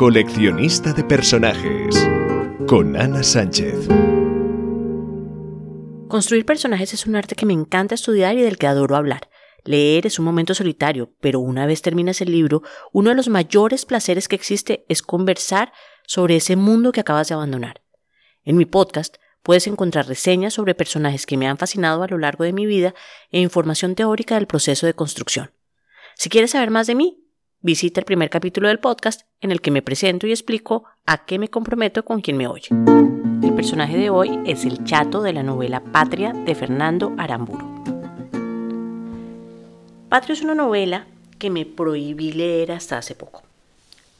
Coleccionista de personajes con Ana Sánchez. Construir personajes es un arte que me encanta estudiar y del que adoro hablar. Leer es un momento solitario, pero una vez terminas el libro, uno de los mayores placeres que existe es conversar sobre ese mundo que acabas de abandonar. En mi podcast puedes encontrar reseñas sobre personajes que me han fascinado a lo largo de mi vida e información teórica del proceso de construcción. Si quieres saber más de mí, visita el primer capítulo del podcast en el que me presento y explico a qué me comprometo con quien me oye. El personaje de hoy es el chato de la novela Patria de Fernando Aramburu. Patria es una novela que me prohibí leer hasta hace poco.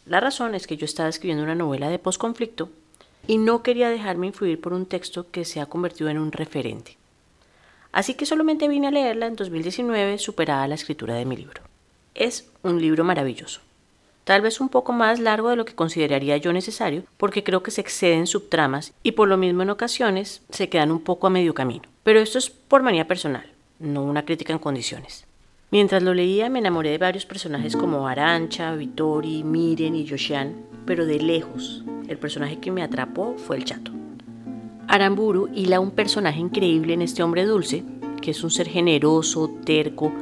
La razón es que yo estaba escribiendo una novela de posconflicto y no quería dejarme influir por un texto que se ha convertido en un referente. Así que solamente vine a leerla en 2019 superada la escritura de mi libro. Es un libro maravilloso. Tal vez un poco más largo de lo que consideraría yo necesario, porque creo que se exceden subtramas y por lo mismo en ocasiones se quedan un poco a medio camino. Pero esto es por manía personal, no una crítica en condiciones. Mientras lo leía me enamoré de varios personajes como Arancha, Vittori, Miren y Yoshian, pero de lejos el personaje que me atrapó fue el chato. Aramburu hila un personaje increíble en este hombre dulce, que es un ser generoso, terco,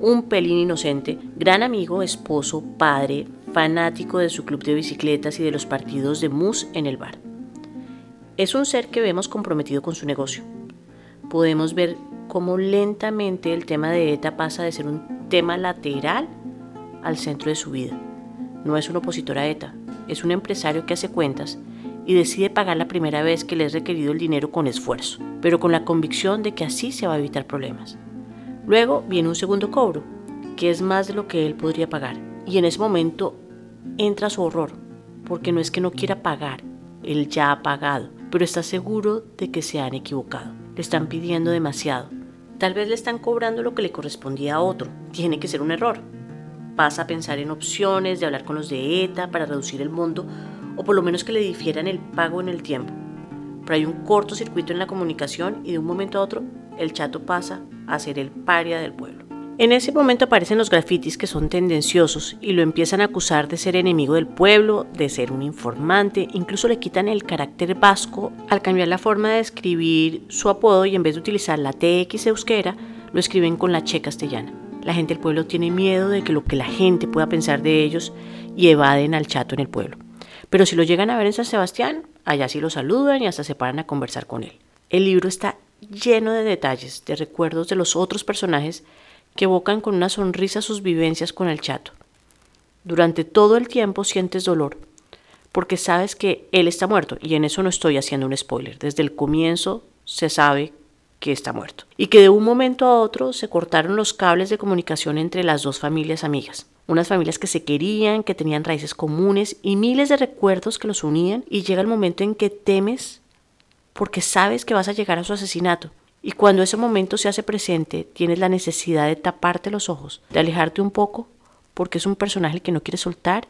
un pelín inocente, gran amigo, esposo, padre, fanático de su club de bicicletas y de los partidos de mus en el bar. Es un ser que vemos comprometido con su negocio. Podemos ver cómo lentamente el tema de ETA pasa de ser un tema lateral al centro de su vida. No es un opositor a ETA, es un empresario que hace cuentas y decide pagar la primera vez que le es requerido el dinero con esfuerzo, pero con la convicción de que así se va a evitar problemas. Luego viene un segundo cobro, que es más de lo que él podría pagar. Y en ese momento entra su horror, porque no es que no quiera pagar, él ya ha pagado, pero está seguro de que se han equivocado. Le están pidiendo demasiado. Tal vez le están cobrando lo que le correspondía a otro. Tiene que ser un error. Pasa a pensar en opciones de hablar con los de ETA para reducir el monto o por lo menos que le difieran el pago en el tiempo. Pero hay un cortocircuito en la comunicación y de un momento a otro el chato pasa a ser el paria del pueblo. En ese momento aparecen los grafitis que son tendenciosos y lo empiezan a acusar de ser enemigo del pueblo, de ser un informante, incluso le quitan el carácter vasco al cambiar la forma de escribir su apodo y en vez de utilizar la TX euskera, lo escriben con la che castellana. La gente del pueblo tiene miedo de que lo que la gente pueda pensar de ellos y evaden al chato en el pueblo. Pero si lo llegan a ver en San Sebastián, allá sí lo saludan y hasta se paran a conversar con él. El libro está lleno de detalles, de recuerdos de los otros personajes que evocan con una sonrisa sus vivencias con el chato. Durante todo el tiempo sientes dolor, porque sabes que él está muerto, y en eso no estoy haciendo un spoiler. Desde el comienzo se sabe que está muerto. Y que de un momento a otro se cortaron los cables de comunicación entre las dos familias amigas. Unas familias que se querían, que tenían raíces comunes y miles de recuerdos que los unían, y llega el momento en que temes porque sabes que vas a llegar a su asesinato. Y cuando ese momento se hace presente, tienes la necesidad de taparte los ojos, de alejarte un poco, porque es un personaje que no quieres soltar,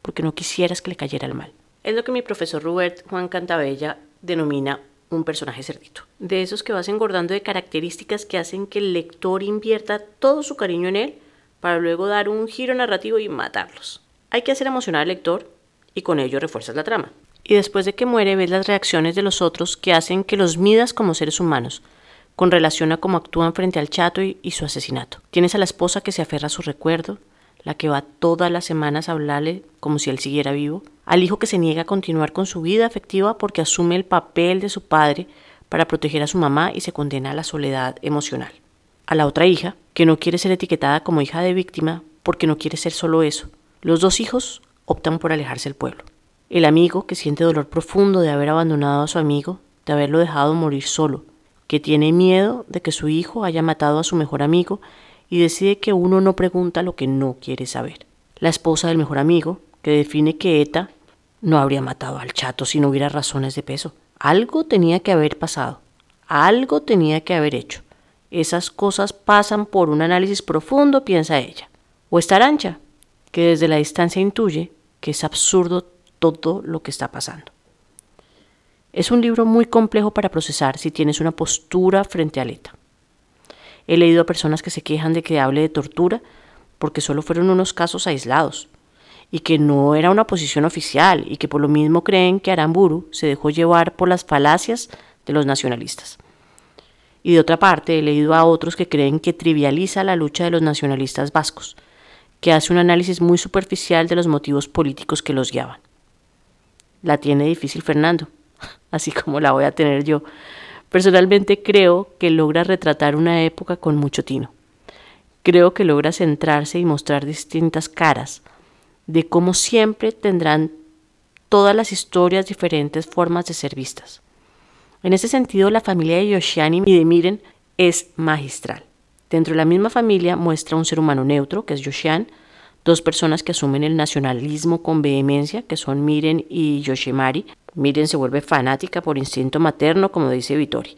porque no quisieras que le cayera el mal. Es lo que mi profesor Robert Juan Cantabella denomina un personaje cerdito. De esos que vas engordando de características que hacen que el lector invierta todo su cariño en él para luego dar un giro narrativo y matarlos. Hay que hacer emocionar al lector y con ello refuerzas la trama y después de que muere ves las reacciones de los otros que hacen que los midas como seres humanos, con relación a cómo actúan frente al chato y, su asesinato. Tienes a la esposa que se aferra a su recuerdo, la que va todas las semanas a hablarle como si él siguiera vivo, al hijo que se niega a continuar con su vida afectiva porque asume el papel de su padre para proteger a su mamá y se condena a la soledad emocional. A la otra hija, que no quiere ser etiquetada como hija de víctima porque no quiere ser solo eso. Los dos hijos optan por alejarse del pueblo. El amigo que siente dolor profundo de haber abandonado a su amigo, de haberlo dejado morir solo, que tiene miedo de que su hijo haya matado a su mejor amigo y decide que uno no pregunta lo que no quiere saber. La esposa del mejor amigo, que define que ETA no habría matado al chato si no hubiera razones de peso. Algo tenía que haber pasado, algo tenía que haber hecho. Esas cosas pasan por un análisis profundo, piensa ella. O esta arancha, que desde la distancia intuye que es absurdo todo lo que está pasando. Es un libro muy complejo para procesar si tienes una postura frente a ETA. He leído a personas que se quejan de que hable de tortura porque solo fueron unos casos aislados y que no era una posición oficial y que por lo mismo creen que Aramburu se dejó llevar por las falacias de los nacionalistas. Y de otra parte he leído a otros que creen que trivializa la lucha de los nacionalistas vascos, que hace un análisis muy superficial de los motivos políticos que los guiaban. La tiene difícil Fernando, así como la voy a tener yo. Personalmente creo que logra retratar una época con mucho tino. Creo que logra centrarse y mostrar distintas caras, de cómo siempre tendrán todas las historias diferentes formas de ser vistas. En ese sentido, la familia de Yoshiani y de Miren es magistral. Dentro de la misma familia muestra un ser humano neutro, que es Yoshian, dos personas que asumen el nacionalismo con vehemencia, que son Miren y Yoshimari. Miren se vuelve fanática por instinto materno, como dice Vittori.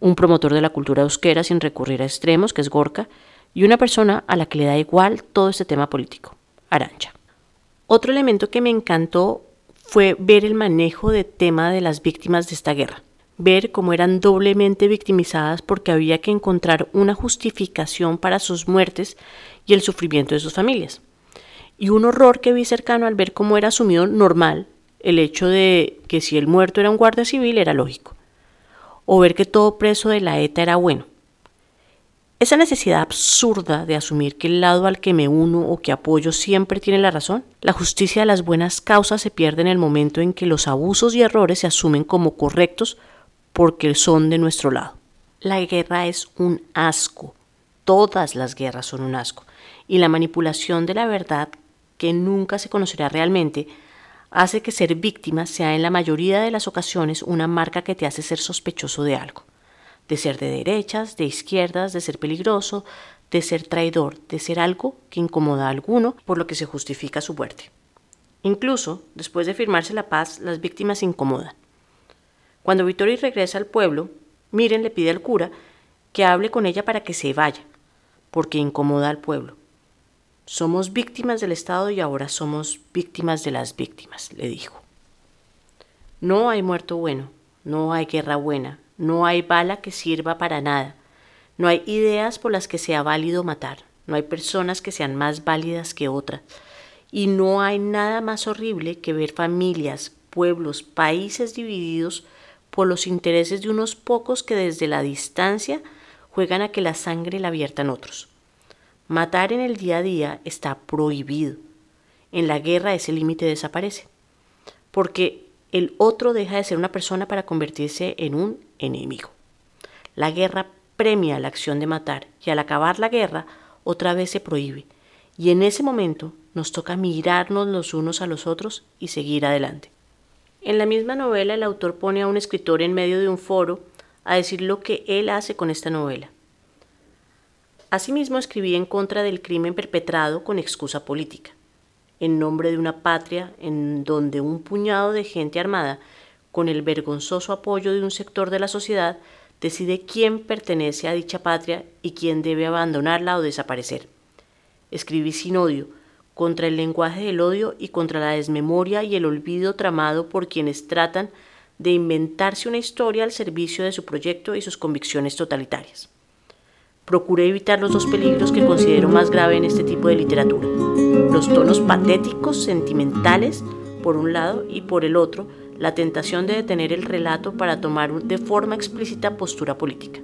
Un promotor de la cultura euskera sin recurrir a extremos, que es Gorka, y una persona a la que le da igual todo este tema político, Arancha. Otro elemento que me encantó fue ver el manejo de tema de las víctimas de esta guerra, ver cómo eran doblemente victimizadas porque había que encontrar una justificación para sus muertes y el sufrimiento de sus familias. Y un horror que vi cercano al ver cómo era asumido normal el hecho de que si el muerto era un guardia civil era lógico, o ver que todo preso de la ETA era bueno, esa necesidad absurda de asumir que el lado al que me uno o que apoyo siempre tiene la razón, la justicia de las buenas causas se pierde en el momento en que los abusos y errores se asumen como correctos porque son de nuestro lado. La guerra es un asco, todas las guerras son un asco, y la manipulación de la verdad, que nunca se conocerá realmente, hace que ser víctima sea en la mayoría de las ocasiones una marca que te hace ser sospechoso de algo de ser de derechas, de izquierdas, de ser peligroso, de ser traidor, de ser algo que incomoda a alguno, por lo que se justifica su muerte. Incluso, después de firmarse la paz, las víctimas incomodan. Cuando Vittori regresa al pueblo, Miren le pide al cura que hable con ella para que se vaya, porque incomoda al pueblo. Somos víctimas del Estado y ahora somos víctimas de las víctimas, le dijo. No hay muerto bueno, no hay guerra buena, no hay bala que sirva para nada. No hay ideas por las que sea válido matar. No hay personas que sean más válidas que otras. Y no hay nada más horrible que ver familias, pueblos, países divididos por los intereses de unos pocos que desde la distancia juegan a que la sangre la viertan otros. Matar en el día a día está prohibido. En la guerra ese límite desaparece. Porque el otro deja de ser una persona para convertirse en un enemigo. La guerra premia la acción de matar y al acabar la guerra otra vez se prohíbe. Y en ese momento nos toca mirarnos los unos a los otros y seguir adelante. En la misma novela el autor pone a un escritor en medio de un foro a decir lo que él hace con esta novela. Asimismo escribí en contra del crimen perpetrado con excusa política, en nombre de una patria en donde un puñado de gente armada con el vergonzoso apoyo de un sector de la sociedad, decide quién pertenece a dicha patria y quién debe abandonarla o desaparecer. Escribí sin odio, contra el lenguaje del odio y contra la desmemoria y el olvido tramado por quienes tratan de inventarse una historia al servicio de su proyecto y sus convicciones totalitarias. Procuré evitar los dos peligros que considero más grave en este tipo de literatura, los tonos patéticos, sentimentales, por un lado, y por el otro, la tentación de detener el relato para tomar de forma explícita postura política.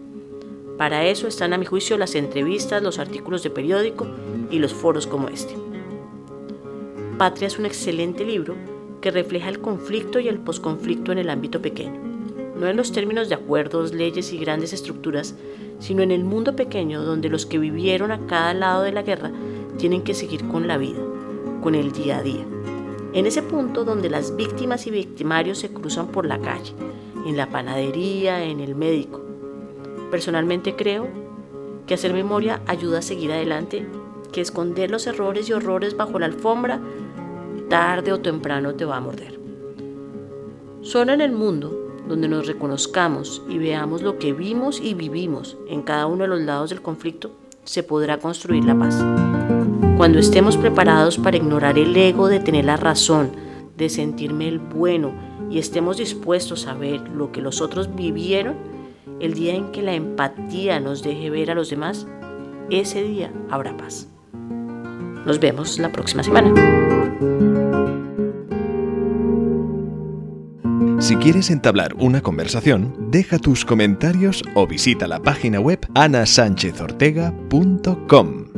Para eso están a mi juicio las entrevistas, los artículos de periódico y los foros como este. Patria es un excelente libro que refleja el conflicto y el posconflicto en el ámbito pequeño, no en los términos de acuerdos, leyes y grandes estructuras, sino en el mundo pequeño donde los que vivieron a cada lado de la guerra tienen que seguir con la vida, con el día a día en ese punto donde las víctimas y victimarios se cruzan por la calle, en la panadería, en el médico. Personalmente creo que hacer memoria ayuda a seguir adelante, que esconder los errores y horrores bajo la alfombra tarde o temprano te va a morder. Solo en el mundo donde nos reconozcamos y veamos lo que vimos y vivimos en cada uno de los lados del conflicto, se podrá construir la paz. Cuando estemos preparados para ignorar el ego de tener la razón, de sentirme el bueno y estemos dispuestos a ver lo que los otros vivieron, el día en que la empatía nos deje ver a los demás, ese día habrá paz. Nos vemos la próxima semana. Si quieres entablar una conversación, deja tus comentarios o visita la página web anasanchezortega.com.